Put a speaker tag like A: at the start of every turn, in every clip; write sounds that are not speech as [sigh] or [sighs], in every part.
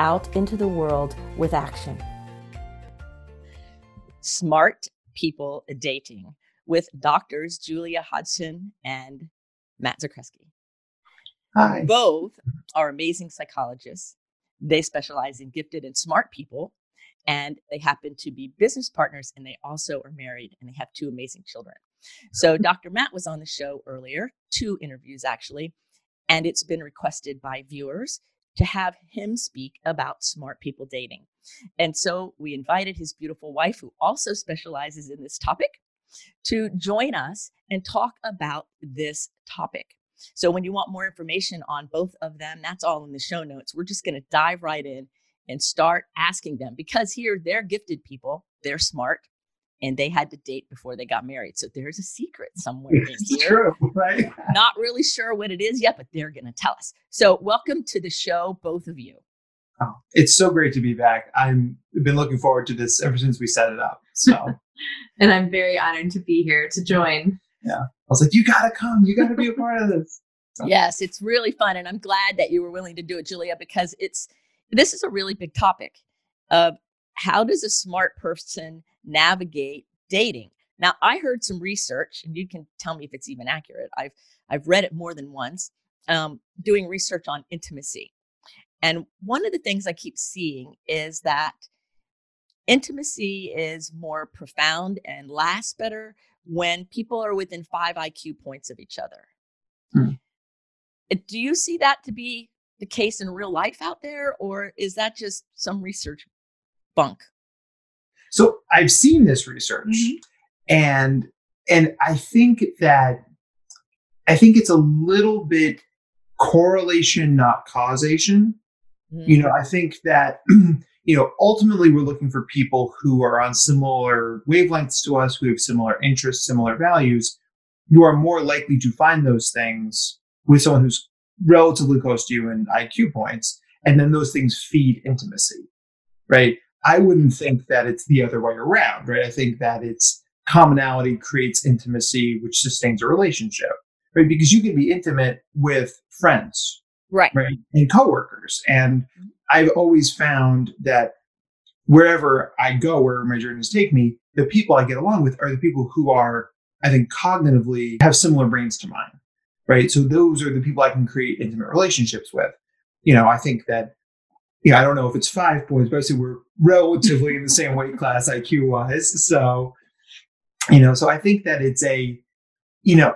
A: out into the world with action.
B: Smart People Dating with doctors Julia Hodgson and Matt Zakreski.
C: Hi.
B: Both are amazing psychologists. They specialize in gifted and smart people, and they happen to be business partners, and they also are married, and they have two amazing children. So, [laughs] Dr. Matt was on the show earlier, two interviews actually, and it's been requested by viewers to have him speak about smart people dating. And so we invited his beautiful wife, who also specializes in this topic, to join us and talk about this topic. So when you want more information on both of them, that's all in the show notes. We're just going to dive right in and start asking them because here they're gifted people, they're smart, and they had to date before they got married. So there's a secret somewhere in [laughs] here.
C: true, right?
B: Not really sure what it is yet, but they're going to tell us. So welcome to the show, both of you.
C: Oh, it's so great to be back. I've been looking forward to this ever since we set it up. So [laughs]
D: and I'm very honored to be here to join.
C: Yeah, I was like, you gotta come. You gotta be a part of this. So-
B: Yes, it's really fun, and I'm glad that you were willing to do it, Julia, because it's this is a really big topic of how does a smart person navigate dating. Now, I heard some research, and you can tell me if it's even accurate. I've I've read it more than once, um, doing research on intimacy, and one of the things I keep seeing is that intimacy is more profound and lasts better when people are within five IQ points of each other.
C: Hmm.
B: Uh, Do you see that to be the case in real life out there, or is that just some research bunk?
C: So I've seen this research,
B: Mm-hmm.
C: and and I think that I think it's a little bit correlation, not causation. you know i think that [clears throat] you know ultimately we're looking for people who are on similar wavelengths to us who have similar interests similar values you are more likely to find those things with someone who's relatively close to you in iq points and then those things feed intimacy right i wouldn't think that it's the other way around right? I think that it's commonality creates intimacy which sustains a relationship right? Because you can be intimate with friends
B: right.
C: right? And coworkers. And mm-hmm. i've always found that wherever i go wherever my journeys take me the people i get along with are the people who are i think cognitively have similar brains to mine right? So those are the people i can create intimate relationships with. You know i think that know i don't know if it's five points but i say we're relatively in the same weight class iq wise so you know so i think that it's a you know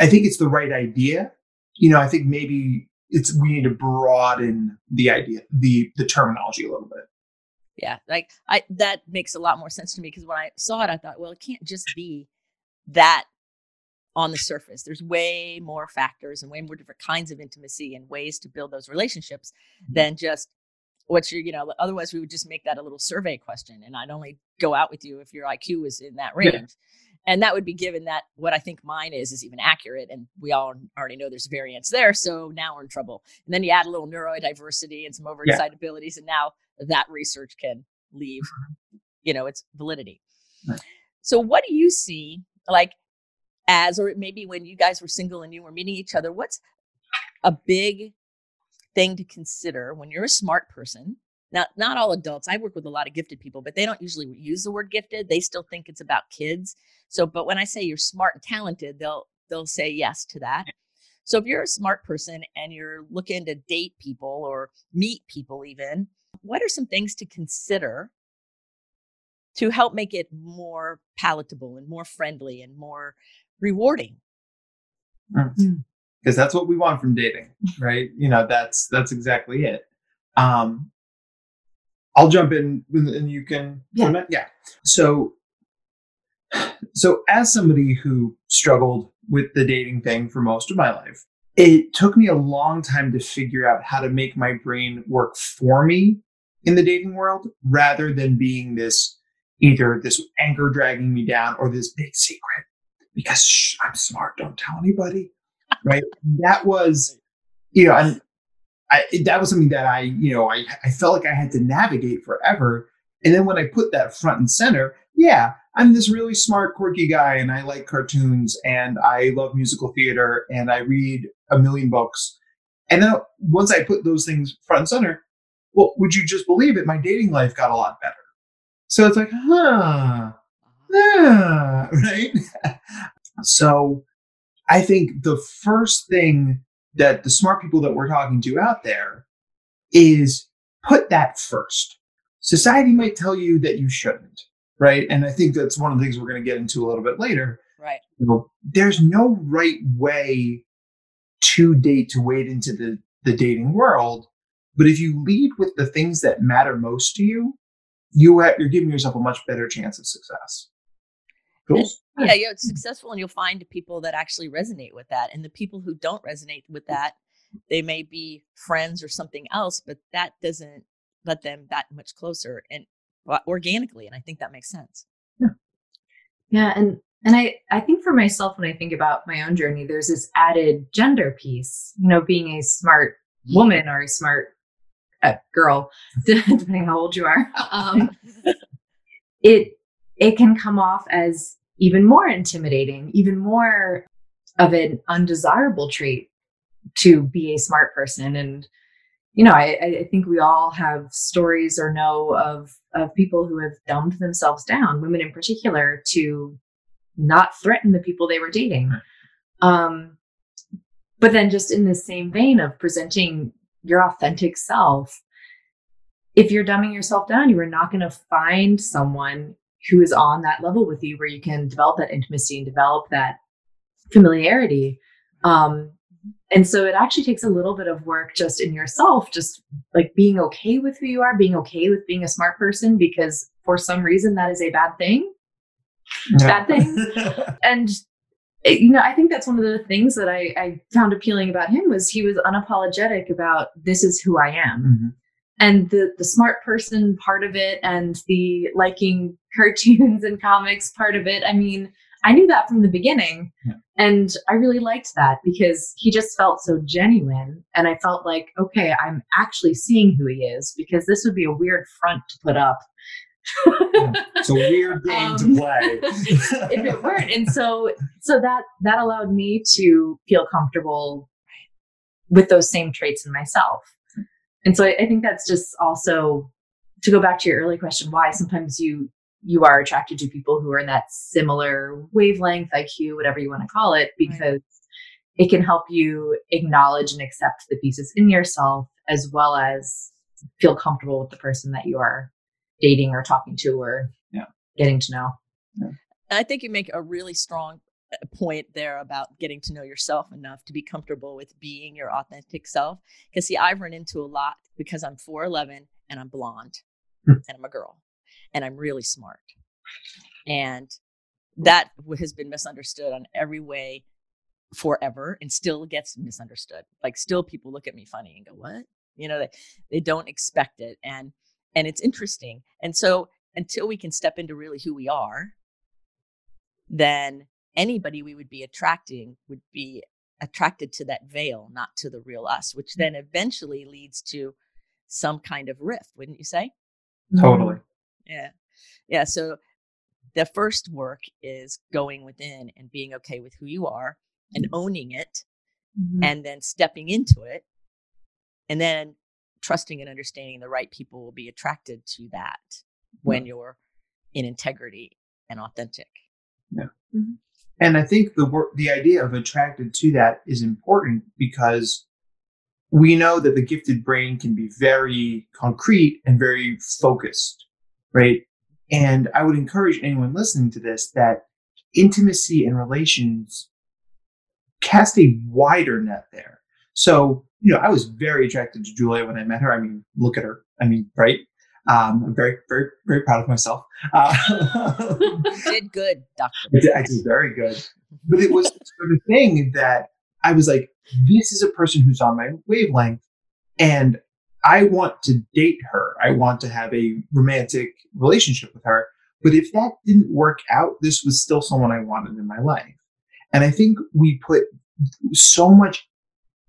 C: i think it's the right idea. You know i think maybe it's we need to broaden the idea the the terminology a little bit.
B: Yeah, like I that makes a lot more sense to me because when I saw it, I thought, well, it can't just be that on the surface. There's way more factors and way more different kinds of intimacy and ways to build those relationships mm-hmm. than just what's your, you know, otherwise we would just make that a little survey question and I'd only go out with you if your IQ was in that
C: Yeah.
B: range. And that would be given that what I think mine is is even accurate. And we all already know there's variance there. So now we're in trouble. And then you add a little neurodiversity and some overexcitabilities, and now that research can leave, mm-hmm. you know, its validity.
C: Right.
B: So what do you see like as, or maybe when you guys were single and you were meeting each other, what's a big thing to consider when you're a smart person? Now, not all adults. I work with a lot of gifted people, but they don't usually use the word gifted. They still think it's about kids. So, but when I say you're smart and talented, they'll they'll say yes to that. So if you're a smart person and you're looking to date people or meet people even, what are some things to consider to help make it more palatable and more friendly and more rewarding?
C: because that's what we want from dating [laughs] right? You know that's that's exactly it. Um i'll jump in and and you can
D: Yeah.
C: yeah. So so as somebody who struggled with the dating thing for most of my life it took me a long time to figure out how to make my brain work for me in the dating world rather than being this either this anchor dragging me down or this big secret because shh, I'm smart, don't tell anybody. Right. that was, you know, and I, that was something that I, you know, I, I felt like I had to navigate forever. And then when I put that front and center, yeah, I'm this really smart, quirky guy, and I like cartoons, and I love musical theater, and I read a million books. And then once I put those things front and center, well, would you just believe it? My dating life got a lot better. So it's like, huh, yeah, [laughs] right? so I think the first thing that the smart people that we're talking to out there is put that first. Society might tell you that you shouldn't right? And I think that's one of the things we're going to get into a little bit later.
B: Right.
C: You know, there's no right way to date to wade into the the dating world, but if you lead with the things that matter most to you, you you're giving yourself a much better chance of success.
B: Cool. And, yeah, you're successful, and you'll find people that actually resonate with that, and the people who don't resonate with that, they may be friends or something else, but that doesn't let them that much closer. And organically and i think that makes sense
D: yeah yeah and and i i think for myself when i think about my own journey there's this added gender piece you know being a smart woman or a smart uh, girl [laughs] depending how old you are um, [laughs] it it can come off as even more intimidating even more of an undesirable trait to be a smart person and you know, I, I think we all have stories or know of of people who have dumbed themselves down, women in particular, to not threaten the people they were dating. Um, but then, just in the same vein of presenting your authentic self, if you're dumbing yourself down, you are not going to find someone who is on that level with you where you can develop that intimacy and develop that familiarity. Um, and so it actually takes a little bit of work just in yourself, just like being okay with who you are, being okay with being a smart person, because for some reason that is a bad thing. Yeah. Bad thing. [laughs] and eh, you know, I think that's one of the things that I, I, found appealing about him was he was unapologetic about this is who I am. Mm-hmm. And the the smart person part of it and the liking [laughs] cartoons and comics part of it. I mean, I knew that from the beginning. Yeah. And I really liked that because he just felt so genuine. And I felt like, okay, I'm actually seeing who he is because this would be a weird front to put up.
C: yeah. It's a weird [laughs] game um, to play. [laughs]
D: if it weren't. And so so that that allowed me to feel comfortable with those same traits in myself. And so I, I think that's just also to go back to your early question, why sometimes you you are attracted to people who are in that similar wavelength, IQ, whatever you want to call it, because right. it can help you acknowledge and accept the pieces in yourself as well as feel comfortable with the person that you are dating or talking to or yeah. getting to know.
B: Yeah. I think you make a really strong point there about getting to know yourself enough to be comfortable with being your authentic self. Because, see, I've run into a lot because I'm 4'11 and I'm blonde hmm. and I'm a girl and I'm really smart. And that has been misunderstood on every way forever and still gets misunderstood. Like still people look at me funny and go, "What?" You know, they they don't expect it and and it's interesting. And so until we can step into really who we are, then anybody we would be attracting would be attracted to that veil, not to the real us, which then eventually leads to some kind of rift, wouldn't you say?
C: Totally.
B: Yeah. Yeah. So the first work is going within and being okay with who you are and mm-hmm. owning it mm-hmm. and then stepping into it and then trusting and understanding the right people will be attracted to that when you're in integrity and authentic.
C: Yeah. Mm-hmm. And I think the the idea of attracted to that is important because we know that the gifted brain can be very concrete and very focused right? And I would encourage anyone listening to this that intimacy and relations cast a wider net there. So, you know, I was very attracted to Julia when I met her. I mean, look at her. I mean, right? Um, I'm very, very, very proud of myself. Uh, [laughs]
B: did good, doctor.
C: I did, I did very good. But it was sort of thing that I was like, this is a person who's on my wavelength. And I want to date her. I want to have a romantic relationship with her. But if that didn't work out, this was still someone I wanted in my life. And I think we put so much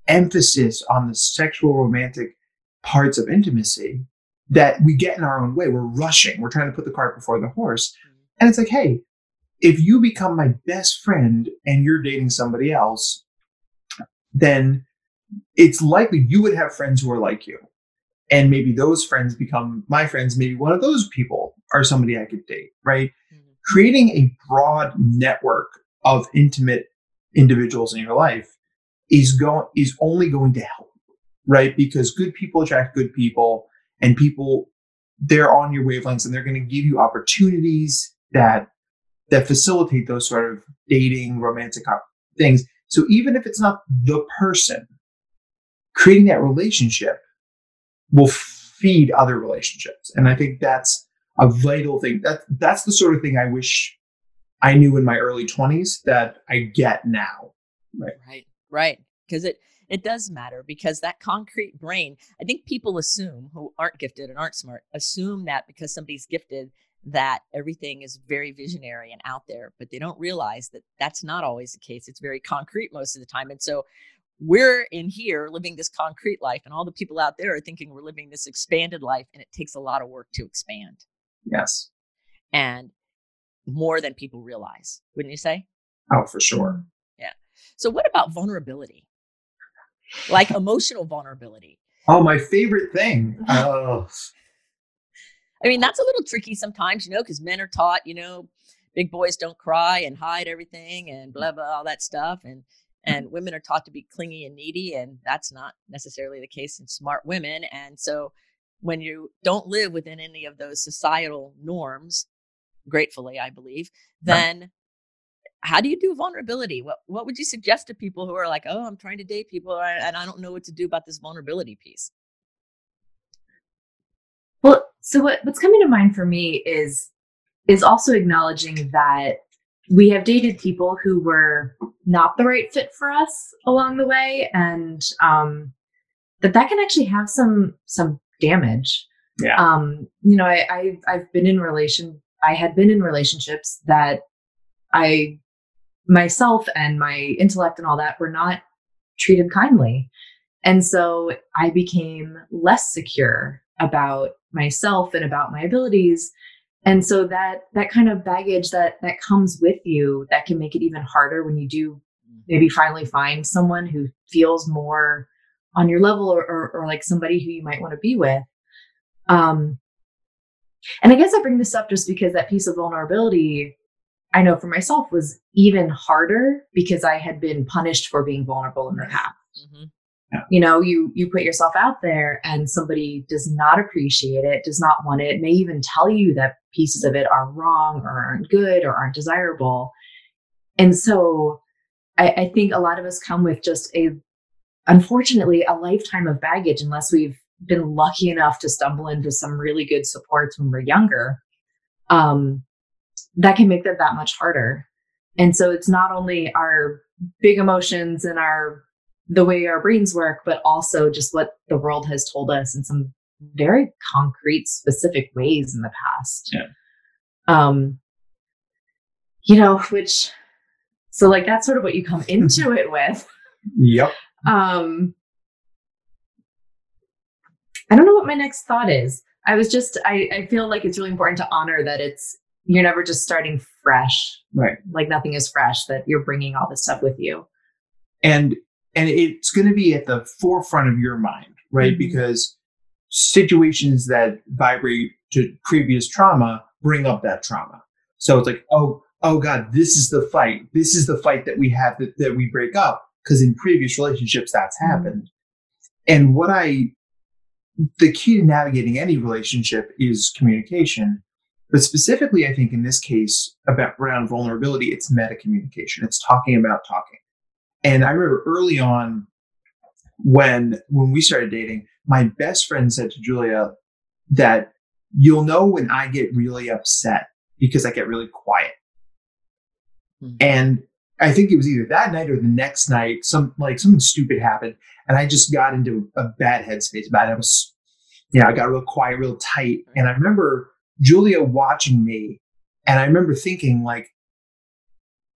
C: emphasis on the sexual romantic parts of intimacy that we get in our own way. We're rushing. We're trying to put the cart before the horse. And it's like, hey, if you become my best friend and you're dating somebody else, then it's likely you would have friends who are like you. And maybe those friends become my friends. Maybe one of those people are somebody I could date, right? Mm-hmm. Creating a broad network of intimate individuals in your life is going is only going to help, right? Because good people attract good people, and people they're on your wavelengths, and they're going to give you opportunities that that facilitate those sort of dating, romantic things. So even if it's not the person, creating that relationship will feed other relationships, and I think that's a vital thing. That that's the sort of thing I wish I knew in my early 20s that I get now.
B: Right. Right. Right. Because it it does matter because that concrete brain, I think people assume who aren't gifted and aren't smart, assume that because somebody's gifted that everything is very visionary and out there, but they don't realize that that's not always the case. It's very concrete most of the time. And so we're in here living this concrete life, and all the people out there are thinking we're living this expanded life, and it takes a lot of work to expand.
C: Yes.
B: And more than people realize, wouldn't you say?
C: Oh, for sure.
B: Yeah. So, what about vulnerability? Like emotional vulnerability.
C: Oh, my favorite thing. [laughs] Oh.
B: I mean, that's a little tricky sometimes, you know, because men are taught, you know, big boys don't cry and hide everything and blah blah all that stuff, and and women are taught to be clingy and needy, and that's not necessarily the case in smart women. And so, when you don't live within any of those societal norms, gratefully, I believe, then how do you do vulnerability? What what would you suggest to people who are like, oh, I'm trying to date people and I don't know what to do about this vulnerability piece?
D: Well, so what, what's coming to mind for me is is also acknowledging that we have dated people who were not the right fit for us along the way, and um, that that can actually have some some damage.
C: Yeah.
D: Um, you know, I, I I've been in relation I had been in relationships that I myself and my intellect and all that were not treated kindly. And so I became less secure about myself and about my abilities. And so that that kind of baggage that that comes with you that can make it even harder when you do maybe finally find someone who feels more on your level or, or, or like somebody who you might want to be with. Um, and I guess I bring this up just because that piece of vulnerability, I know for myself, was even harder because I had been punished for being vulnerable in the past. Mm-hmm. You know, you you put yourself out there and somebody does not appreciate it, does not want it, may even tell you that pieces of it are wrong or aren't good or aren't desirable. And so I, I think a lot of us come with just a unfortunately a lifetime of baggage unless we've been lucky enough to stumble into some really good supports when we're younger, um, that can make that that much harder. And so it's not only our big emotions and our the way our brains work, but also just what the world has told us in some very concrete, specific ways in the past.
C: Yeah.
D: Um, you know, which so like that's sort of what you come [laughs] into it with.
C: Yep.
D: Um, I don't know what my next thought is. I was just, I, I feel like it's really important to honor that it's, you're never just starting fresh.
C: Right.
D: Like nothing is fresh, that you're bringing all this stuff with you.
C: And, and it's going to be at the forefront of your mind, right? Mm-hmm. Because situations that vibrate to previous trauma bring up that trauma. So it's like, oh, oh God, this is the fight. This is the fight that we have that, that we break up because in previous relationships that's mm-hmm. happened. And what I the key to navigating any relationship is communication. But specifically, I think in this case about around vulnerability, it's meta communication. It's talking about talking. And I remember early on when when we started dating, my best friend said to Julia that you'll know when I get really upset because I get really quiet. Mm-hmm. And I think it was either that night or the next night, some like something stupid happened, and I just got into a bad headspace about it. I was yeah, I got real quiet, real tight. And I remember Julia watching me, and I remember thinking, like,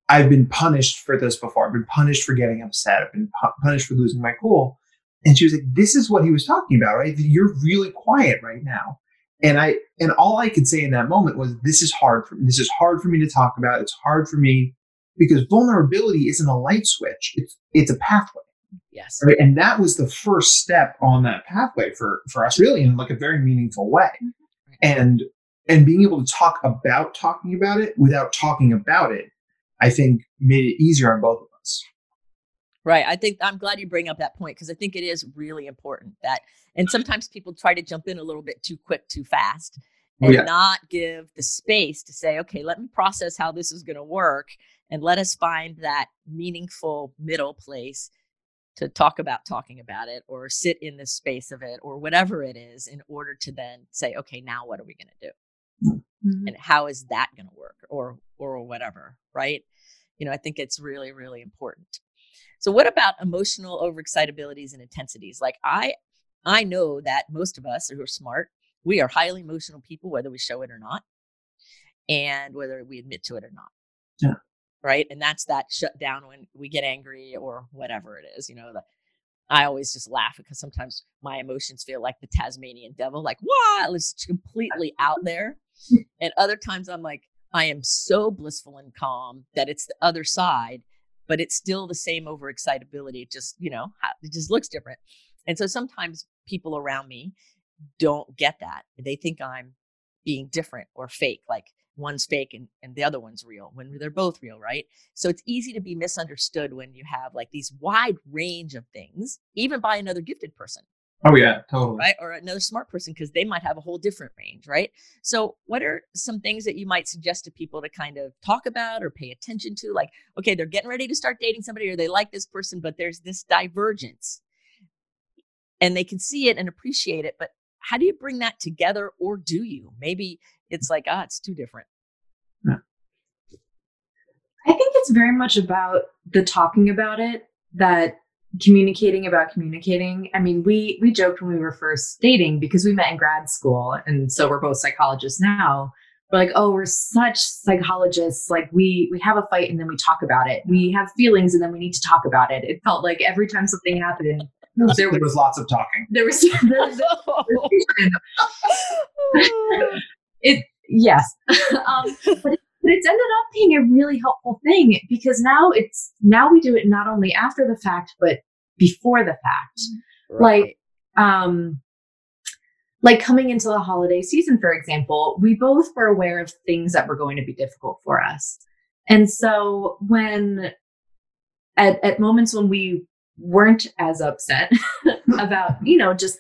C: I've been punished for this before. I've been punished for getting upset. I've been pu- punished for losing my cool. And she was like, "This is what he was talking about, right? You're really quiet right now." And I and all I could say in that moment was, "This is hard for me. This is hard for me to talk about. It's hard for me because vulnerability isn't a light switch. It's it's a pathway."
B: Yes.
C: Right. And that was the first step on that pathway for for us really in like a very meaningful way. Mm-hmm. And and being able to talk about talking about it without talking about it, I think made it easier on both of us.
B: Right. I think I'm glad you bring up that point because I think it is really important that, and sometimes people try to jump in a little bit too quick, too fast,
C: Oh,
B: and
C: yeah.
B: not give the space to say, okay, let me process how this is going to work and let us find that meaningful middle place to talk about talking about it or sit in the space of it or whatever it is in order to then say, okay, now what are we going to do?
D: Mhm.
B: and how is that going to work or or whatever right you know i think it's really really important so what about emotional overexcitabilities and intensities like i i know that most of us who are smart we are highly emotional people whether we show it or not and whether we admit to it or not
C: Yeah.
B: right and that's that shut down when we get angry or whatever it is you know the I always just laugh because sometimes my emotions feel like the Tasmanian devil, like, wow, it's completely out [laughs] there. [laughs] And other times I'm like, I am so blissful and calm that it's the other side, but it's still the same overexcitability. It just, you know, it just looks different. And so sometimes people around me don't get that. They think I'm being different or fake, like one's fake and, and the other one's real when they're both real, right? So it's easy to be misunderstood when you have like these wide range of things, even by another gifted person
C: Oh yeah, totally.
B: right? Or another smart person because they might have a whole different range, right? So, what are some things that you might suggest to people to kind of talk about or pay attention to? Like, okay, they're getting ready to start dating somebody or they like this person, but there's this divergence and they can see it and appreciate it. But how do you bring that together or do you? Maybe it's like, ah, it's too different.
D: I think it's very much about the talking about it, that communicating about communicating. I mean, we we joked when we were first dating because we met in grad school, and so we're both psychologists now. We're like, oh, we're such psychologists. Like we we have a fight and then we talk about it. We have feelings and then we need to talk about it. It felt like every time something happened, there
C: there
D: was
C: was lots of talking.
D: there was, [laughs] there was [laughs] it yes [laughs] um, but, it, but it's ended up being a really helpful thing because now it's now we do it not only after the fact but before the fact. Like, um like coming into the holiday season for example we both were aware of things that were going to be difficult for us. And so when at, at moments when we weren't as upset [laughs] about you know just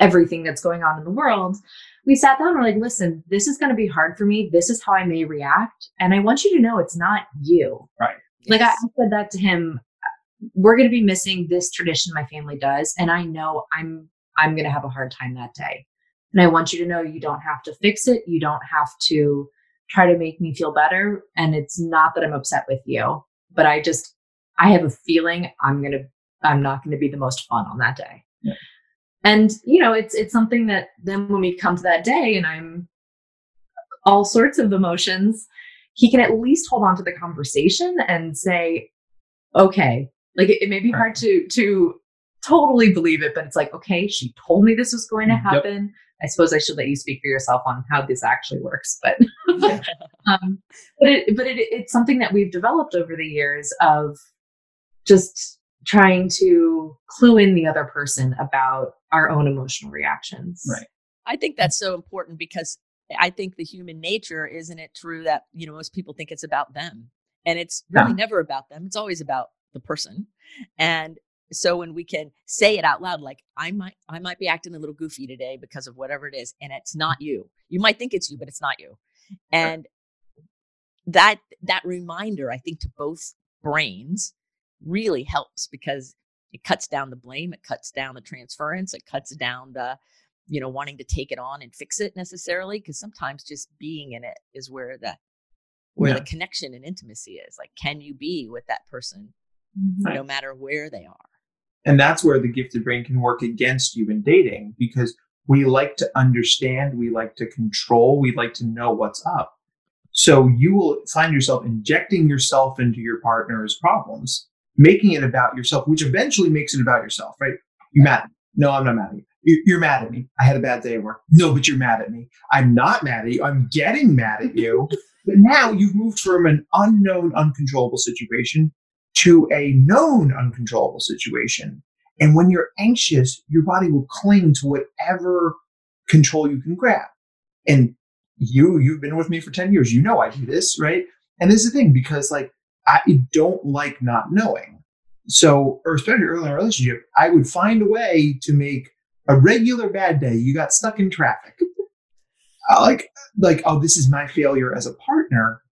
D: everything that's going on in the world we sat down and we're like listen this is going to be hard for me. This is how i may react and i want you to know it's not you. Right. like I, I said that to him we're going to be missing this tradition my family does and i know i'm i'm going to have a hard time that day. And i want you to know you don't have to fix it. You don't have to try to make me feel better and it's not that i'm upset with you but i just i have a feeling i'm going to i'm not going to be the most fun on that day.
C: Yeah.
D: And you know it's it's something that then when we come to that day and i'm all sorts of emotions he can at least hold on to the conversation and say okay. Like it, it may be hard to to totally believe it but it's like okay she told me this was going to
C: Yep.
D: happen. I suppose i should let you speak for yourself on how this actually works. But [laughs] um but it but it, it's something that we've developed over the years of just trying to clue in the other person about our own emotional reactions
C: Right.
B: I think that's so important because I think the human nature, isn't it true that, you know, most people think it's about them and it's really
C: Yeah.
B: never about them. It's always about the person. And so when we can say it out loud, like I might, I might be acting a little goofy today because of whatever it is. And it's not you. You might think it's you, but it's not you. And that, that reminder, I think to both brains really helps because it cuts down the blame. It cuts down the transference. It cuts down the, you know wanting to take it on and fix it necessarily because sometimes just being in it is where the where
C: Yeah.
B: the connection and intimacy is like can you be with that person
D: Mhm.
B: no matter where they are
C: And that's where the gifted brain can work against you in dating because We like to understand. We like to control. We like to know what's up. So you will find yourself injecting yourself into your partner's problems, making it about yourself, which eventually makes it about yourself, right? You're mad? No, I'm not mad at you. You're mad at me. I had a bad day at work. No, but you're mad at me. I'm not mad at you. I'm getting mad at you. [laughs] but now you've moved from an unknown, uncontrollable situation to a known, uncontrollable situation. And when you're anxious, your body will cling to whatever control you can grab. And you, you've been with me for 10 years. You know I do this, right? And this is the thing because like I don't like not knowing. So, or especially early in a relationship, I would find a way to make a regular bad day. You got stuck in traffic. I like, like, oh, this is my failure as a partner.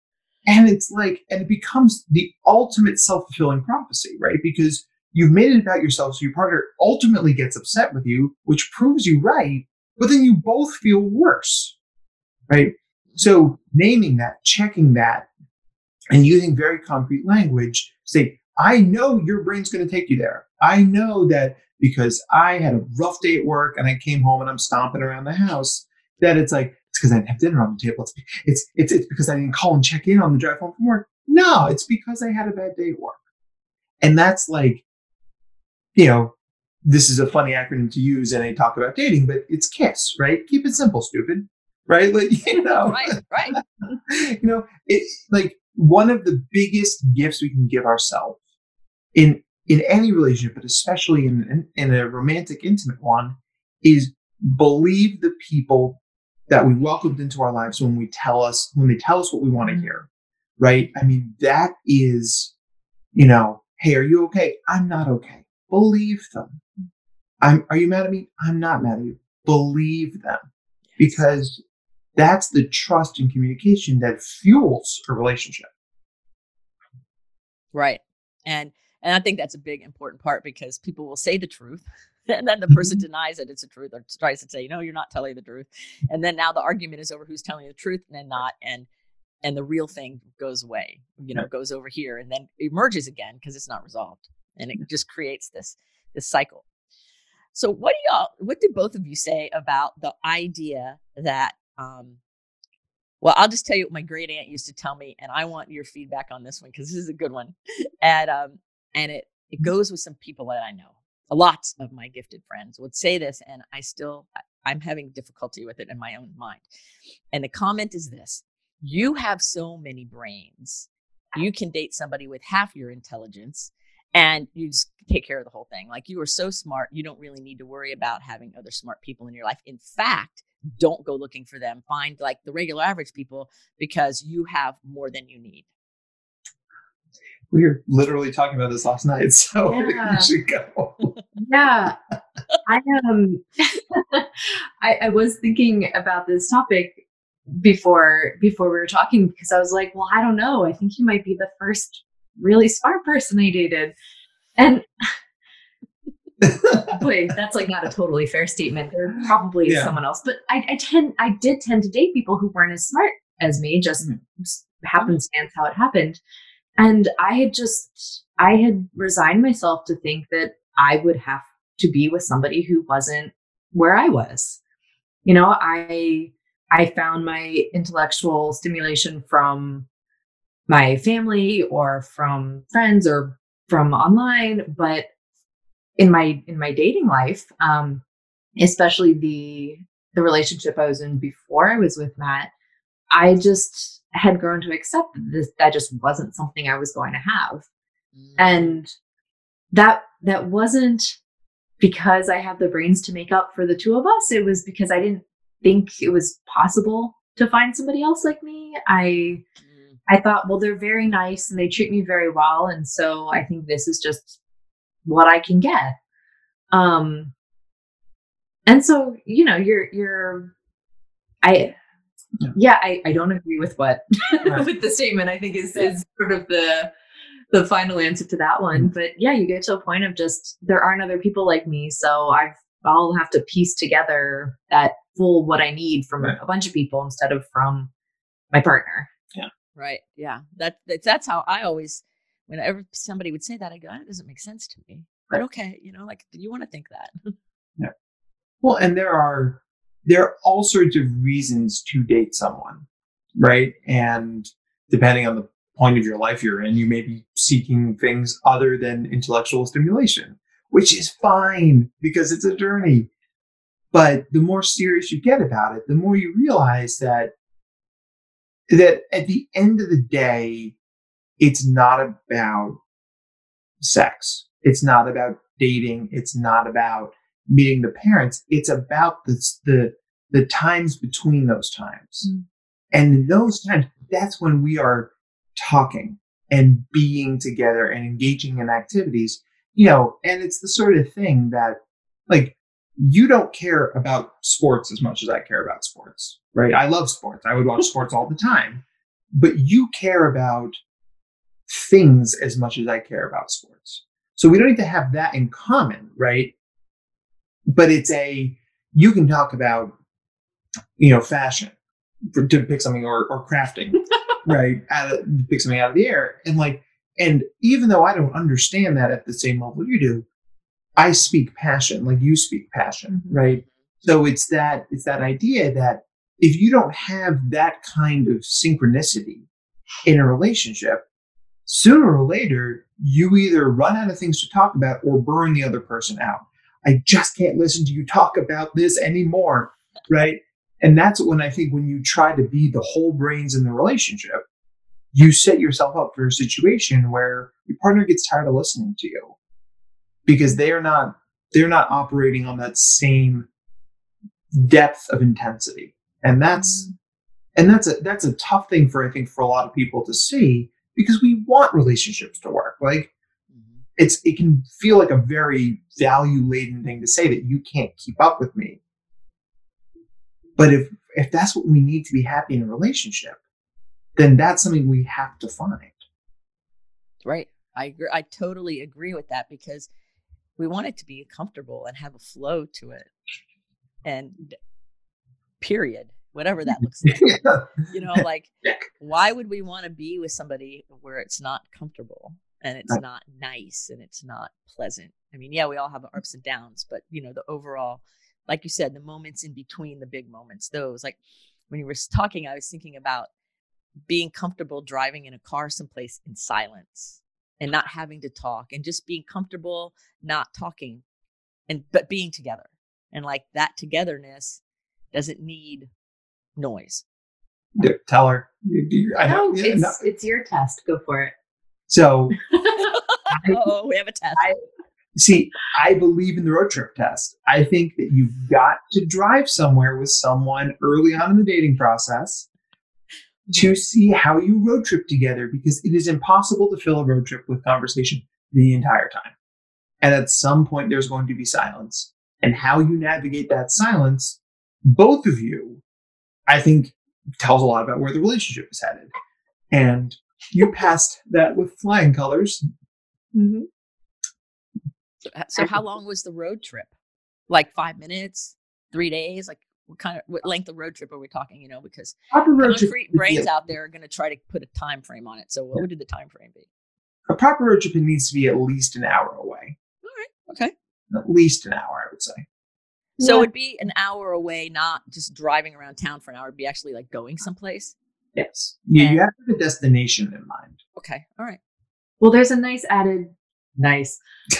C: And it's like, and it becomes the ultimate self fulfilling prophecy, right? Because You've made it about yourself, so your partner ultimately gets upset with you, which proves you right, but then you both feel worse, right? So naming that, checking that, and using very concrete language, say, I know your brain's going to take you there. I know that because I had a rough day at work and I came home and I'm stomping around the house, that it's like, it's because I didn't have dinner on the table. It's, it's, it's, it's because I didn't call and check in on the drive home from work. No, it's because I had a bad day at work. And that's like you know, this is a funny acronym to use and I talk about dating, but it's KISS, right? Keep it simple, stupid, right? Like, [laughs] you know,
B: right, right. [laughs]
C: you know, it like one of the biggest gifts we can give ourselves in in any relationship, but especially in, in, in a romantic, intimate one, is believe the people that we welcomed into our lives when we tell us when they tell us what we want to mm-hmm. hear, right? I mean, that is, you know, hey, are you okay? I'm not okay. Believe them. I'm, are you mad at me? I'm not mad at you. Believe them because that's the trust and communication that fuels a relationship.
B: Right. And, and I think that's a big important part because people will say the truth [laughs] and then the person mm-hmm. denies that it's the truth or tries to say, no, you're not telling the truth. And then now the argument is over who's telling the truth and not. And, and the real thing goes away, you know, goes over here and then emerges again because it's not resolved and it just creates this this cycle so what do y'all what do both of you say about the idea that um well i'll just tell you what my great aunt used to tell me and i want your feedback on this one because this is a good one. [laughs] And um and it it goes with some people that i know a lot of my gifted friends would say this and i still i'm having difficulty with it in my own mind. And the comment is this you have so many brains. You can date somebody with half your intelligence and you just take care of the whole thing. Like you are so smart, you don't really need to worry about having other smart people in your life. In fact, don't go looking for them. Find like the regular average people because you have more than you need.
C: We were literally talking about this last night, [laughs] so yeah. we should go.
D: yeah, I um, [laughs] I, I was thinking about this topic before before we were talking because I was like, well, I don't know. I think you might be the first really smart person I dated. And [laughs] wait, that's like not a totally fair statement. There probably is yeah. someone else, but I, I, tend, I did tend to date people who weren't as smart as me. Just mm-hmm. happenstance how it happened, and I had just, I had resigned myself to think that I would have to be with somebody who wasn't where I was. You know, I, I found my intellectual stimulation from my family or from friends or from online but in my in my dating life um especially the the relationship i was in before i was with matt i just had grown to accept that this that just wasn't something i was going to have. Mm. and that that wasn't because i have the brains to make up for the two of us. It was because i didn't think it was possible to find somebody else like me. I I thought, well, they're very nice and they treat me very well. And so I think this is just what I can get. Um, and so, you know, you're, you're, I, yeah, yeah I, I don't agree with what, right. [laughs] with the statement, I think is, is sort of the, the final answer to that one. Mm-hmm. But yeah, you get to a point of just, there aren't other people like me. So I've, I'll have to piece together that full what I need from right. a bunch of people instead of from my partner.
B: Right. Yeah. That that's, that's how I always, whenever somebody would say that, I go, that doesn't make sense to me. But okay, you know, like you want to think that. [laughs]
C: yeah. Well, and there are there are all sorts of reasons to date someone, right? And depending on the point of your life you're in, you may be seeking things other than intellectual stimulation, which is fine because it's a journey. But the more serious you get about it, the more you realize that that at the end of the day, it's not about sex. It's not about dating. It's not about meeting the parents. It's about the the the times between those times. Mm. And in those times, that's when we are talking and being together and engaging in activities, you know, and it's the sort of thing that like you don't care about sports as much as I care about sports, right? I love sports. I would watch [laughs] sports all the time, but you care about things as much as I care about sports. So we don't need to have that in common, right? But it's a, you can talk about, you know, fashion to pick something or, or crafting, [laughs] right? Out of, pick something out of the air. And like, and even though I don't understand that at the same level you do, I speak passion, like you speak passion, mm-hmm. right? So it's that, it's that idea that if you don't have that kind of synchronicity in a relationship, sooner or later, you either run out of things to talk about or burn the other person out. I just can't listen to you talk about this anymore, right? And that's when I think when you try to be the whole brains in the relationship, you set yourself up for a situation where your partner gets tired of listening to you because they're not they're not operating on that same depth of intensity. And that's and that's a that's a tough thing for I think for a lot of people to see because we want relationships to work. Like mm-hmm. it's it can feel like a very value laden thing to say that you can't keep up with me. But if if that's what we need to be happy in a relationship, then that's something we have to find.
B: Right. I agree. I totally agree with that because we want it to be comfortable and have a flow to it. And period whatever that looks like. [laughs] you know, [laughs] like why would we want to be with somebody where it's not comfortable and it's not nice and it's not pleasant? I mean, yeah, we all have ups and downs, but you know, the overall, like you said, the moments in between the big moments, those like when you were talking, I was thinking about being comfortable driving in a car someplace in silence and not having to talk and just being comfortable not talking and but being together and like that togetherness doesn't need noise.
C: Yeah, tell her. You, you,
D: I know. No, it's, no. it's your test. Go for it.
C: So, [laughs]
B: oh, we have a test.
C: I, see, I believe in the road trip test. I think that you've got to drive somewhere with someone early on in the dating process to see how you road trip together because it is impossible to fill a road trip with conversation the entire time. And at some point, there's going to be silence. And how you navigate that silence, both of you I think tells a lot about where the relationship is headed. And you [laughs] passed that with flying colors. Mm-hmm.
B: So, so, how long was the road trip? Like five minutes, three days? Like what kind of what length of road trip are we talking? You know, because concrete brains out there are going to try to put a time frame on it. So what yeah. would the time frame be?
C: A proper road trip needs to be at least an hour away.
B: All right. Okay.
C: At least an hour, I would say.
B: So yeah. it'd be an hour away, not just driving around town for an hour. It'd be actually like going someplace.
C: Yes. Yeah, you, and, you have the destination in mind.
B: Okay. All right.
D: Well, there's a nice added nice.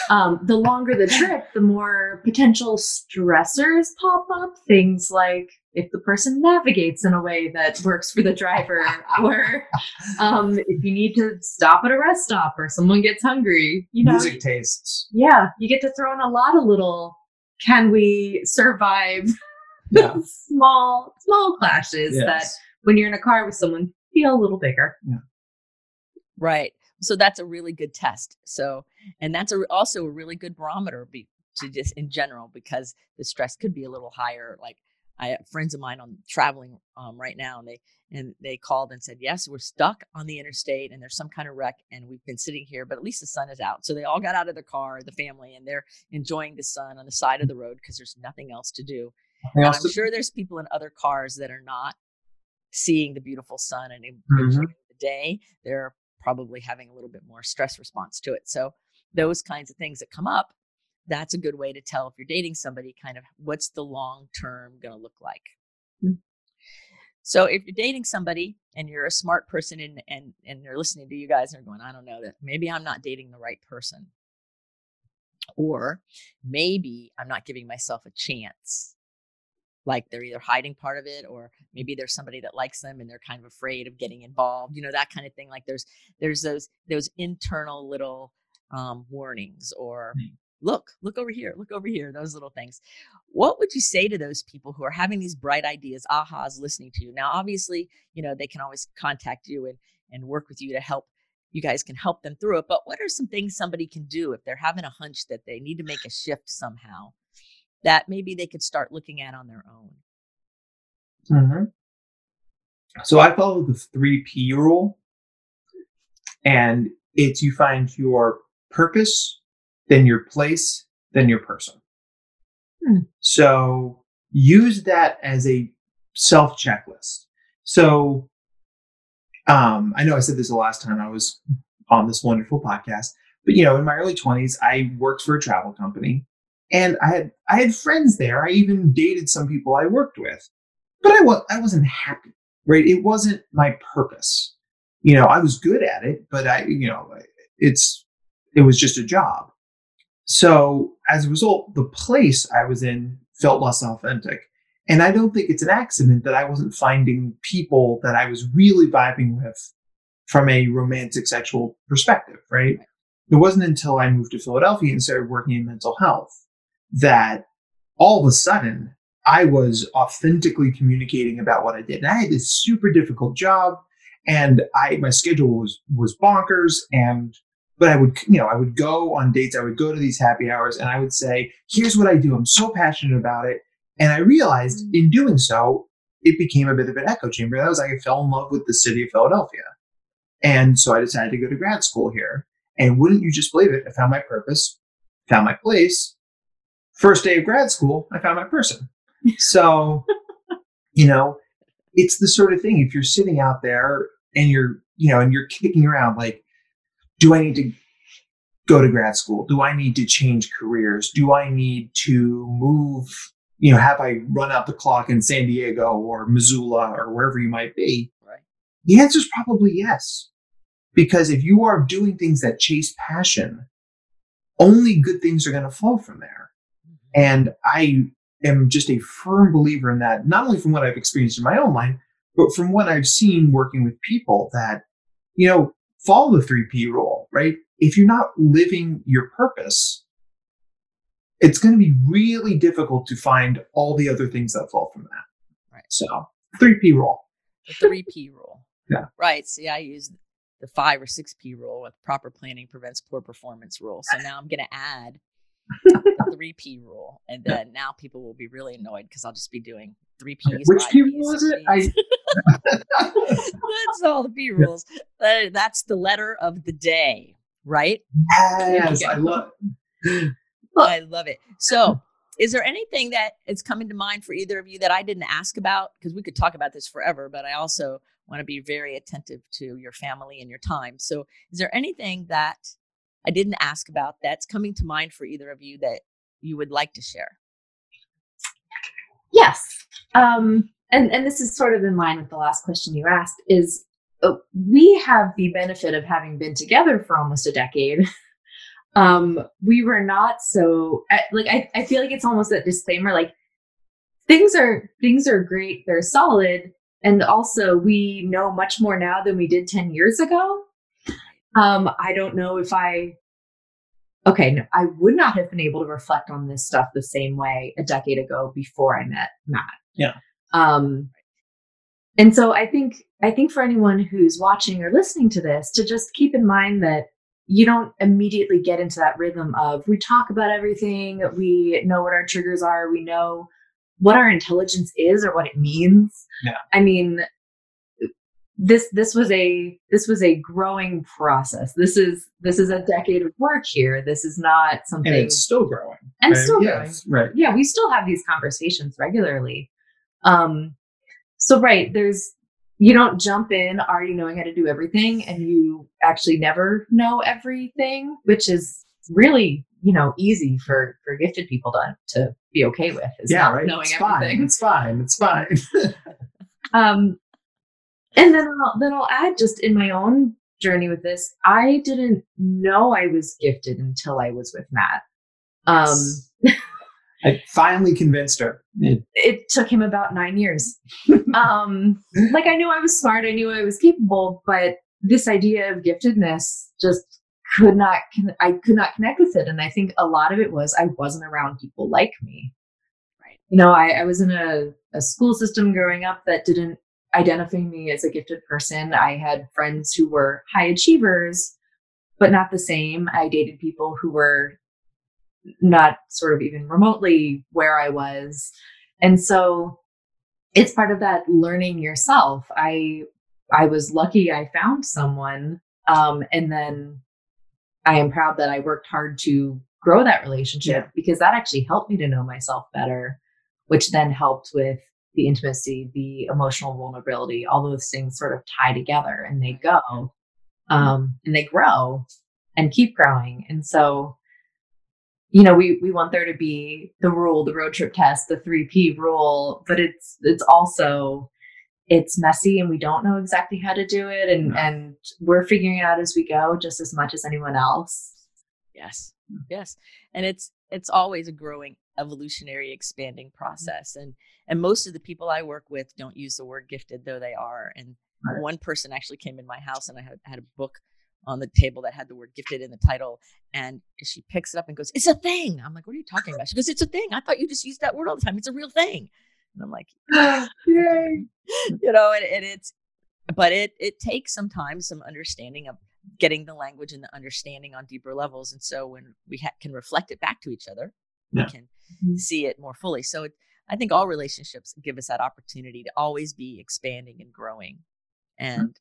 D: Um, the longer the trip, the more potential stressors pop up. Things like if the person navigates in a way that works for the driver, or um, if you need to stop at a rest stop or someone gets hungry, you know,
C: music tastes.
D: Yeah, you get to throw in a lot of little can we survive yeah. [laughs] small small clashes yes. that when you're in a car with someone feel a little bigger yeah.
B: right so that's a really good test. So and that's a, also a really good barometer be, to just in general because the stress could be a little higher like i have friends of mine on traveling um, right now and they and they called and said yes we're stuck on the interstate and there's some kind of wreck and we've been sitting here but at least the sun is out. So they all got out of their car the family and they're enjoying the sun on the side of the road because there's nothing else to do. And i'm sure there's people in other cars that are not seeing the beautiful sun and mm-hmm. the day. They're probably having a little bit more stress response to it so those kinds of things that come up that's a good way to tell if you're dating somebody kind of what's the long term going to look like.
D: Mm-hmm.
B: So if you're dating somebody and you're a smart person and and and they're listening to you guys and they're going, I don't know that maybe I'm not dating the right person. Or maybe I'm not giving myself a chance. Like they're either hiding part of it or maybe there's somebody that likes them and they're kind of afraid of getting involved, you know, that kind of thing. Like there's there's those those internal little um, warnings or mm look, look over here, look over here, those little things. What would you say to those people who are having these bright ideas, ahas, listening to you? Now, obviously, you know, they can always contact you and, and work with you to help. You guys can help them through it. But what are some things somebody can do if they're having a hunch that they need to make a shift somehow that maybe they could start looking at on their own?
C: Mm-hmm. So I follow the three P rule, and it's you find your purpose, then your place, then your person. Hmm. So use that as a self checklist. So um, I know I said this the last time I was on this wonderful podcast, but you know, in my early 20s, I worked for a travel company and I had I had friends there. I even dated some people I worked with. But I was I wasn't happy, right? It wasn't my purpose. You know, I was good at it, but I, you know, it's it was just a job. So as a result, the place I was in felt less authentic. And I don't think it's an accident that I wasn't finding people that I was really vibing with from a romantic sexual perspective, right? It wasn't until I moved to Philadelphia and started working in mental health that all of a sudden I was authentically communicating about what I did. And I had this super difficult job and I my schedule was was bonkers and but I would, you know, I would go on dates. I would go to these happy hours and I would say, here's what I do. I'm so passionate about it. And I realized mm. in doing so, it became a bit of an echo chamber. That was like I fell in love with the city of Philadelphia. And so I decided to go to grad school here. And wouldn't you just believe it? I found my purpose, found my place. First day of grad school, I found my person. [laughs] So, you know, it's the sort of thing if you're sitting out there and you're, you know, and you're kicking around like, do I need to go to grad school? Do I need to change careers? Do I need to move? You know, have I run out the clock in San Diego or Missoula or wherever you might be?
B: Right.
C: The answer is probably yes. Because if you are doing things that chase passion, only good things are going to flow from there. And I am just a firm believer in that, not only from what I've experienced in my own life, but from what I've seen working with people that, you know, follow the 3P rule, right? If you're not living your purpose, it's going to be really difficult to find all the other things that fall from that.
B: Right.
C: So, 3P rule.
B: The 3P rule.
C: yeah.
B: Right. See, I use the 5 or 6P rule with proper planning prevents poor performance rule. So now I'm going to add the 3P rule. And then now people will be really annoyed because I'll just be doing three P's.
C: Which P rule is it? I... [laughs]
B: that's all the P rules. Uh, that's the letter of the day, right?
C: Yes, I love
B: it. I love it. So, is there anything that is coming to mind for either of you that I didn't ask about? Because we could talk about this forever, but I also want to be very attentive to your family and your time. So, is there anything that I didn't ask about that's coming to mind for either of you that you would like to share?
D: Yes. Um, and, and this is sort of in line with the last question you asked is uh, we have the benefit of having been together for almost a decade. [laughs] um, we were not so like I, I feel like it's almost that disclaimer like things are things are great, they're solid, and also we know much more now than we did 10 years ago. Um, I don't know if I okay, no, I would not have been able to reflect on this stuff the same way a decade ago before I met Matt.
C: Yeah.
D: Um, and so I think I think for anyone who's watching or listening to this, to just keep in mind that you don't immediately get into that rhythm of we talk about everything, we know what our triggers are, we know what our intelligence is or what it means.
C: Yeah.
D: I mean, this this was a this was a growing process. This is this is a decade of work here. This is not something
C: and it's still growing.
D: And right? still
C: yes, growing. Right.
D: Yeah, we still have these conversations regularly. Um so right, there's you don't jump in already knowing how to do everything and you actually never know everything, which is really you know easy for for gifted people to to be okay with. Is
C: yeah,
D: not
C: right.
D: knowing
C: it's
D: everything.
C: fine. It's fine. It's fine. [laughs]
D: Um, and then I'll, then I'll add just in my own journey with this, I didn't know I was gifted until I was with Matt. Um, [laughs]
C: I finally convinced her. It-
D: it took him about nine years. [laughs] um, like I knew I was smart, I knew I was capable, but this idea of giftedness just could not, I could not connect with it. And I think a lot of it was I wasn't around people like me.
B: Right.
D: You know, I, I was in a, a school system growing up that didn't identify me as a gifted person. I had friends who were high achievers, but not the same. I dated people who were not sort of even remotely where I was. And so it's part of that learning yourself. I I was lucky I found someone um and then I am proud that I worked hard to grow that relationship
C: Yeah.
D: because that actually helped me to know myself better, which then helped with the intimacy, the emotional vulnerability, all those things sort of tie together and they go um, and they grow and keep growing. And so, you know, we we want there to be the rule, the road trip test, the three P rule, but it's it's also it's messy and we don't know exactly how to do it and
C: No.
D: and we're figuring it out as we go just as much as anyone else.
B: Yes. Yes. And it's it's always a growing evolutionary expanding mm-hmm. process and and most of the people I work with don't use the word gifted though they are and
C: Right.
B: one person actually came in my house and I had, had a book on the table that had the word gifted in the title and she picks it up and goes it's a thing. I'm like what are you talking about? She goes it's a thing. I thought you just used that word all the time. It's a real thing. And I'm like [gasps]
C: Yay. [laughs]
B: you know and, and it's but it it takes some time some understanding of getting the language and the understanding on deeper levels and so when we ha- can reflect it back to each other
C: Yeah.
B: we can
D: Mhm.
B: see it more fully. So it, i think all relationships give us that opportunity to always be expanding and growing and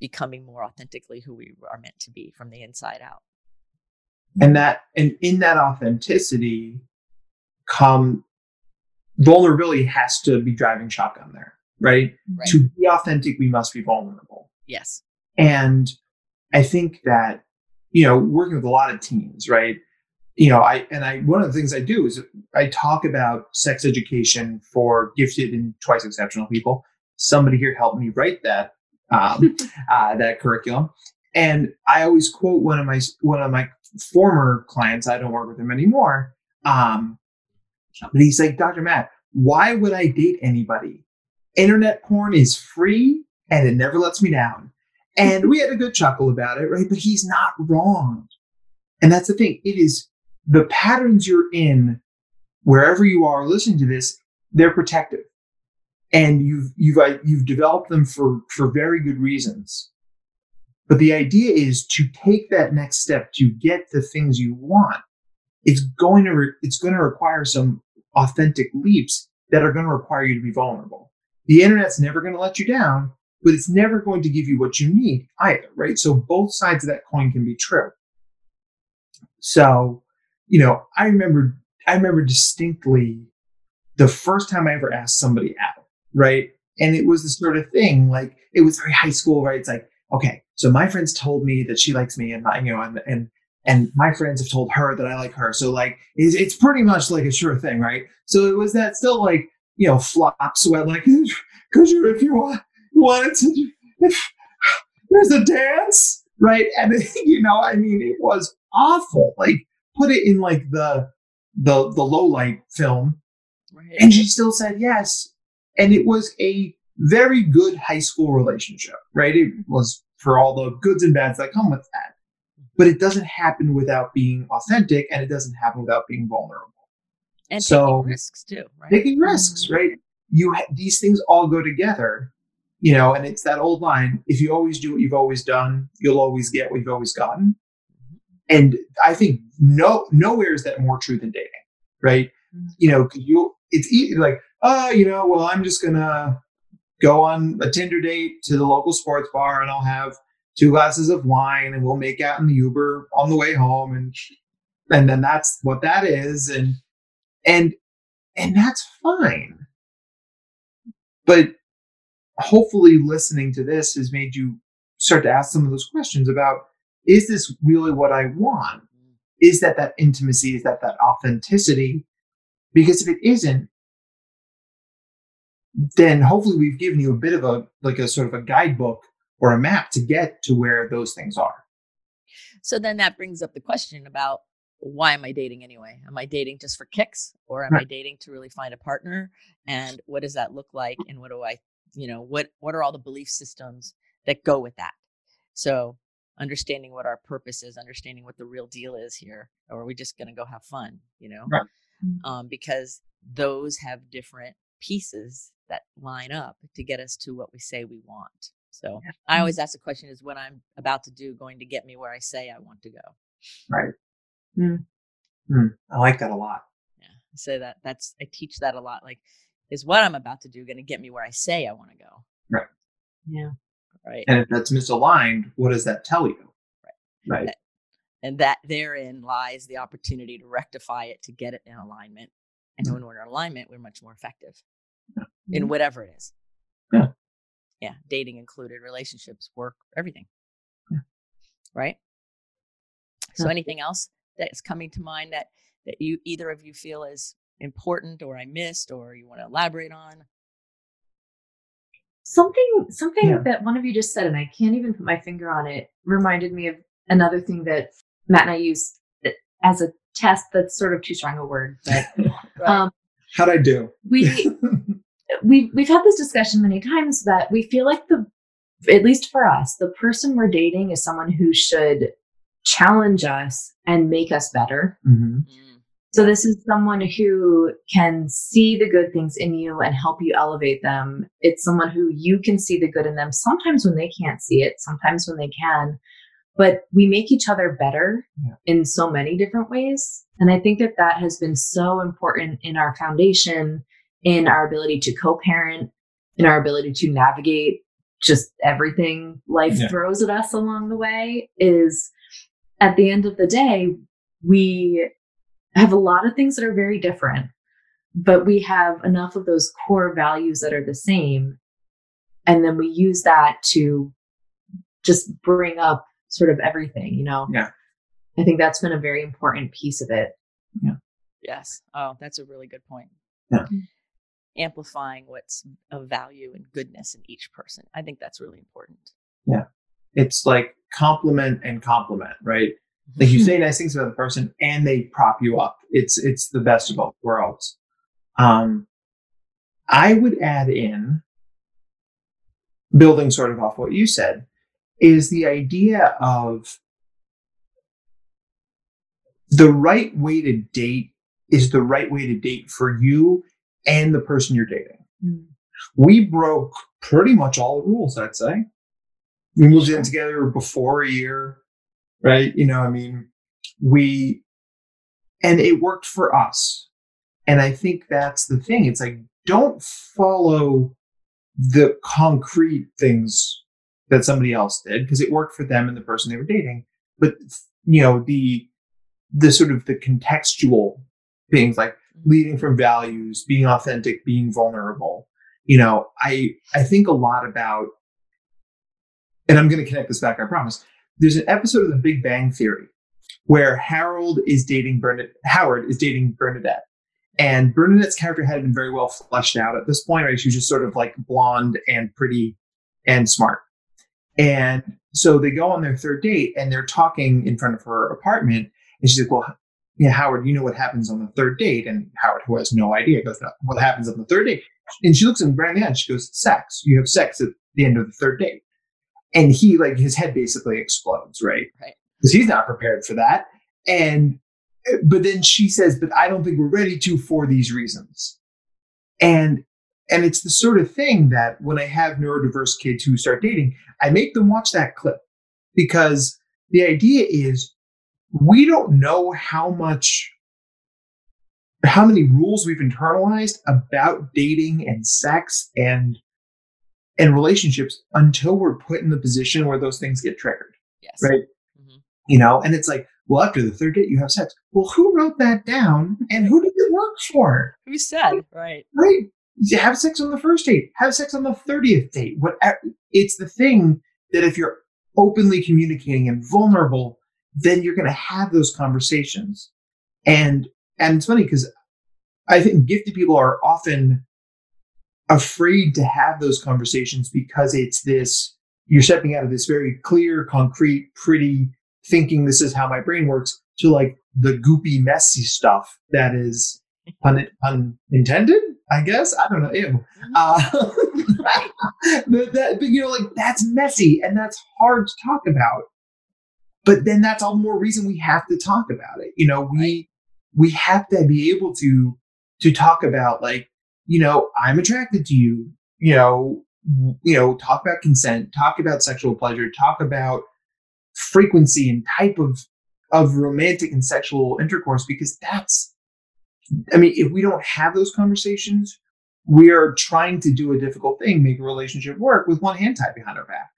B: becoming more authentically who we are meant to be from the inside out.
C: And that and in that authenticity come vulnerability has to be driving shotgun there right,
B: Right.
C: to be authentic we must be vulnerable.
B: Yes.
C: And i think that you know working with a lot of teens right you know i and i one of the things i do is i talk about sex education for gifted and twice exceptional people. Somebody here helped me write that um, [laughs] uh, that curriculum. And i always quote one of my one of my former clients i don't work with him anymore um, but he's like dr matt why would i date anybody? Internet porn is free and it never lets me down. And we had a good chuckle about it right? But he's not wrong. And that's the thing it is the patterns you're in wherever you are listening to this they're protective. And you've you've uh, you've developed them for for very good reasons. But the idea is to take that next step to get the things you want. It's going to re- it's going to require some authentic leaps that are going to require you to be vulnerable. The internet's never going to let you down but it's never going to give you what you need either right? So both sides of that coin can be true. So you know i remember i remember distinctly the first time i ever asked somebody out right? And it was the sort of thing like it was very high school right? It's like okay so my friends told me that she likes me and my, you know and and and my friends have told her that i like her. So like it's, it's pretty much like a sure thing right? So it was that still like you know flop sweat like [laughs] because you if you want you wanted to if there's a dance right? And [laughs] you know i mean it was awful. Like put it in like the the the low light film.
B: Right.
C: And she still said yes. And it was a very good high school relationship right? It was for all the goods and bads that come with that. But it doesn't happen without being authentic and it doesn't happen without being vulnerable.
B: And
C: so-
B: taking risks too right?
C: taking risks mm-hmm. right? You ha- these things all go together you know and it's that old line if you always do what you've always done you'll always get what you've always gotten and i think no nowhere is that more true than dating right
D: Mhm.
C: you know, you'll it's easy like oh you know well i'm just gonna go on a tinder date to the local sports bar and i'll have two glasses of wine and we'll make out in the uber on the way home and and then that's what that is and and and that's fine but hopefully listening to this has made you start to ask some of those questions about is this really what i want is that that intimacy is that that authenticity because if it isn't then hopefully we've given you a bit of a like a sort of a guidebook or a map to get to where those things are
B: so then that brings up the question about why am I dating anyway? Am I dating just for kicks or am
C: Right.
B: I dating to really find a partner? And what does that look like? And what do I, you know, what what are all the belief systems that go with that? So understanding what our purpose is, understanding what the real deal is here, or are we just gonna go have fun, you know?
C: Right.
D: Mm.
B: Um, because those have different pieces that line up to get us to what we say we want. So I always ask the question is what I'm about to do going to get me where I say I want to go?
C: right
D: Mm.
C: Hmm, i like that a lot
B: Yeah. I say that that's I teach that a lot. Like, is what I'm about to do going to get me where I say I want to go? Right.
D: Yeah.
B: Right.
C: and if that's misaligned what does that tell you
B: Right.
C: right
B: And that therein lies the opportunity to rectify it to get it in alignment. And mm. when we're in alignment, we're much more effective in mm-hmm. whatever it is.
C: Yeah.
B: Yeah. Dating included, relationships, work, everything.
C: Yeah.
B: Right. So anything else that's coming to mind that that you either of you feel is important or I missed or you want to elaborate on?
D: Something something
C: Yeah.
D: that one of you just said, and I can't even put my finger on it, reminded me of another thing that Matt and I use as a test that's sort of too strong a word, [laughs] but
B: Right.
D: um,
C: how'd i do
D: we [laughs] we we've had this discussion many times that we feel like the at least for us the person we're dating is someone who should challenge us and make us better
C: Mhm.
D: So this is someone who can see the good things in you and help you elevate them it's someone who you can see the good in them sometimes when they can't see it sometimes when they can but we make each other better
C: Yeah.
D: in so many different ways and i think that that has been so important in our foundation in our ability to co-parent in our ability to navigate just everything life
C: Yeah.
D: throws at us along the way is at the end of the day we have a lot of things that are very different but we have enough of those core values that are the same and then we use that to just bring up sort of everything you know
C: Yeah.
D: i think that's been a very important piece of it Yeah.
B: yes. Oh, that's a really good point.
C: Yeah. Mm-hmm.
B: Amplifying what's of value and goodness in each person. I think that's really important. Yeah.
C: It's like compliment and compliment right like you say nice things about the person and they prop you up. It's it's the best of both worlds. Um i would add in building sort of off what you said is the idea of the right way to date is the right way to date for you and the person you're dating. We broke pretty much all the rules i'd say. We moved in together before a year right? You know i mean we and it worked for us. And i think that's the thing. It's like don't follow the concrete things that somebody else did because it worked for them and the person they were dating. But you know the the sort of the contextual things like mm-hmm. leading from values being authentic being vulnerable you know i i think a lot about and i'm going to connect this back i promise there's an episode of the big bang theory where harold is dating bernadette howard is dating bernadette and bernadette's character had been very well fleshed out at this point right she was just sort of like blonde and pretty and smart and so they go on their third date and they're talking in front of her apartment and she's like well yeah, Howard, you know what happens on the third date? And Howard, who has no idea, goes, What happens on the third date? And she looks at him right in the eye and she goes, Sex. You have sex at the end of the third date. And he, like, his head basically explodes, right?
B: Right.
C: Because he's not prepared for that. And, but then she says, But I don't think we're ready to for these reasons. And, and it's the sort of thing that when I have neurodiverse kids who start dating, I make them watch that clip because the idea is we don't know how much how many rules we've internalized about dating and sex and and relationships until we're put in the position where those things get triggered
B: Yes.
C: right
B: Mhm.
C: you know and it's like well after the third date you have sex well who wrote that down and who did it work for
B: Who said? Right.
C: right you have sex on the first date have sex on the 30th date what it's the thing that if you're openly communicating and vulnerable then you're going to have those conversations. And and it's funny because I think gifted people are often afraid to have those conversations because it's this you're stepping out of this very clear, concrete, pretty thinking this is how my brain works to like the goopy, messy stuff that is pun, unintended, I guess. I don't know. Ew. Mm-hmm. Uh, [laughs] but, that, but you know, like that's messy and that's hard to talk about. But then that's all the more reason we have to talk about it. You know, we we have to be able to to talk about like, you know, I'm attracted to you. You know, you know, talk about consent, talk about sexual pleasure, talk about frequency and type of of romantic and sexual intercourse because that's I mean, if we don't have those conversations, we are trying to do a difficult thing, make a relationship work with one hand tied behind our back.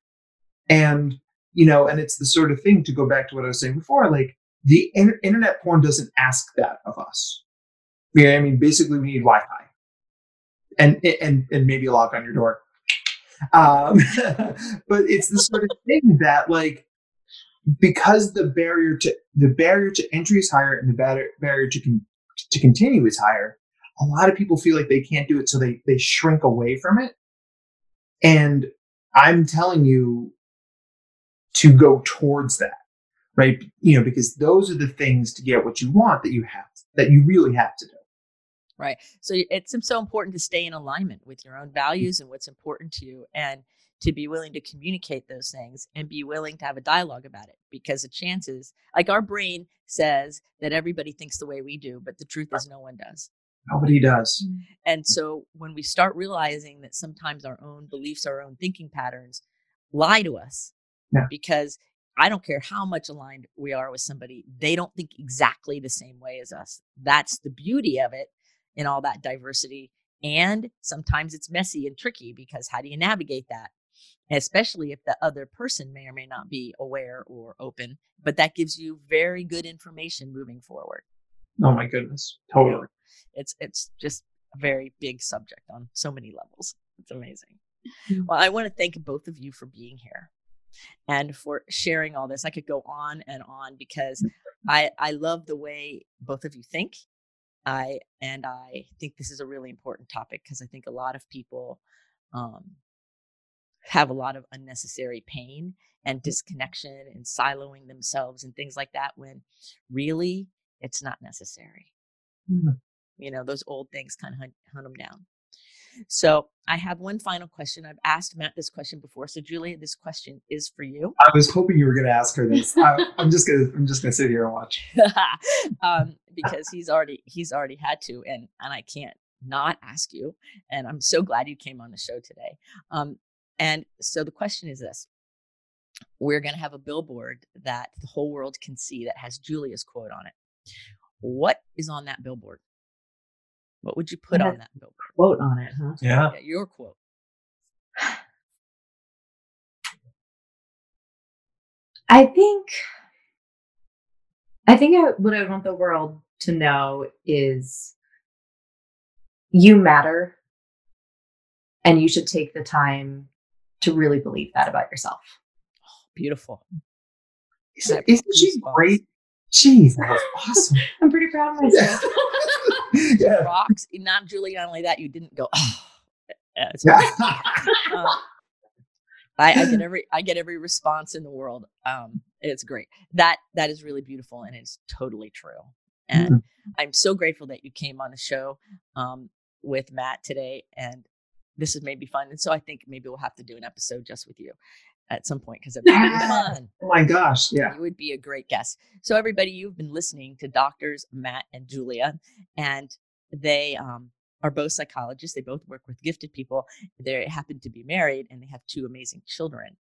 C: And, you know, and it's the sort of thing to go back to what I was saying before, like the inter- internet porn doesn't ask that of us. Yeah, I mean, basically we need Wi-Fi and, and, and maybe lock on your door. Um, [laughs] but it's the sort of thing that like, because the barrier to the barrier to entry is higher and the barrier, barrier to con- to continue is higher, a lot of people feel like they can't do it, so they they shrink away from it. And I'm telling you to go towards that, right? You know, because those are the things to get what you want that you have that you really have to do.
B: Right. So it's so important to stay in alignment with your own values and what's important to you. And to be willing to communicate those things and be willing to have a dialogue about it because the chances like our brain says that everybody thinks the way we do but the truth is no one does
C: nobody does
B: mm. and so when we start realizing that sometimes our own beliefs our own thinking patterns lie to us yeah. because i don't care how much aligned we are with somebody they don't think exactly the same way as us that's the beauty of it in all that diversity and sometimes it's messy and tricky because how do you navigate that especially if the other person may or may not be aware or open. But that gives you very good information moving forward.
C: Oh my goodness, totally.
B: It's it's just a very big subject on so many levels. It's amazing. Mm-hmm. Well, I want to thank both of you for being here and for sharing all this. I could go on and on because mm. I I love the way both of you think. I and I think this is a really important topic because I think a lot of people um, have a lot of unnecessary pain and mm. disconnection and siloing themselves and things like that when really it's not necessary. Mm-hmm. You know, those old things kind of hunt, hunt them down. So I have one final question. I've asked Matt this question before. So Julia, this question is for you.
C: I was hoping you were going to ask her this. I, am just going to I'm just going to sit here and watch. [laughs]
B: um, because he's already he's already had to, and and I can't not ask you. And I'm so glad you came on the show today. Um, and so the question is this we're going to have a billboard that the whole world can see that has Julia's quote on it. What is on that billboard? What would you put on that billboard?
D: Quote on it, huh?
C: Yeah.
B: yeah your quote. [sighs]
D: I think I think I, what I want the world to know is you matter and you should take the time to really believe that about yourself.
B: Oh, beautiful.
C: Isn't, isn't she great? Jeez, that was awesome. [laughs]
D: I'm pretty proud of myself. [laughs] [laughs]
B: yeah. Rocks. Not Julie. Not only that, you didn't go. Oh. Uh, [laughs] I, I, get every I get every response in the world. Um, it's great. That that is really beautiful and it's totally true. And mm-hmm. I'm so grateful that you came on the show um, with Matt today. And this is maybe fun. And so I think maybe we'll have to do an episode just with you at some point because it'd be fun.
C: Oh my gosh. Yeah.
B: You would be a great guest. So everybody, you've been listening to doctors Matt and Julia, and they um, are both psychologists. They both work with gifted people. They happen to be married and they have two amazing children.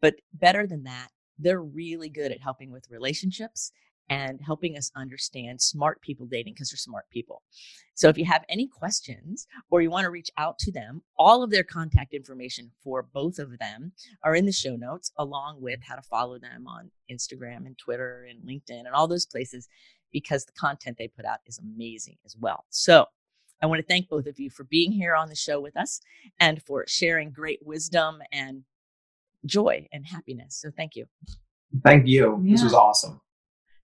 B: But better than that, they're really good at helping with relationships and helping us understand smart people dating because they're smart people. So if you have any questions or you want to reach out to them, all of their contact information for both of them are in the show notes, along with how to follow them on Instagram and Twitter and LinkedIn and all those places because the content they put out is amazing as well. So I want to thank both of you for being here on the show with us and for sharing great wisdom and joy and happiness. So thank you.
C: Thank you. Yeah. This was awesome.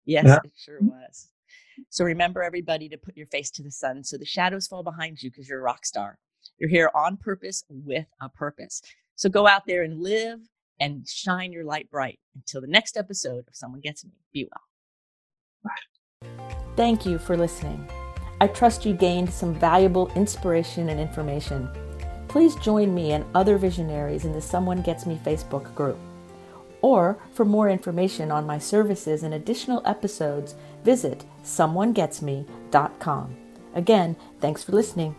E: Yes, yeah. it sure was. So remember, everybody, to put your face to the sun so the shadows fall behind you because you're a rock star. You're here on purpose with a purpose. So go out there and live and shine your light bright. Until the next episode of Someone Gets Me, be well.
B: Bye. Thank you for listening. I trust you gained some valuable inspiration and information. Please join me and other visionaries in the Someone Gets Me Facebook group. Or for more information on my services and additional episodes, visit someonegetsme.com. Again, thanks for listening.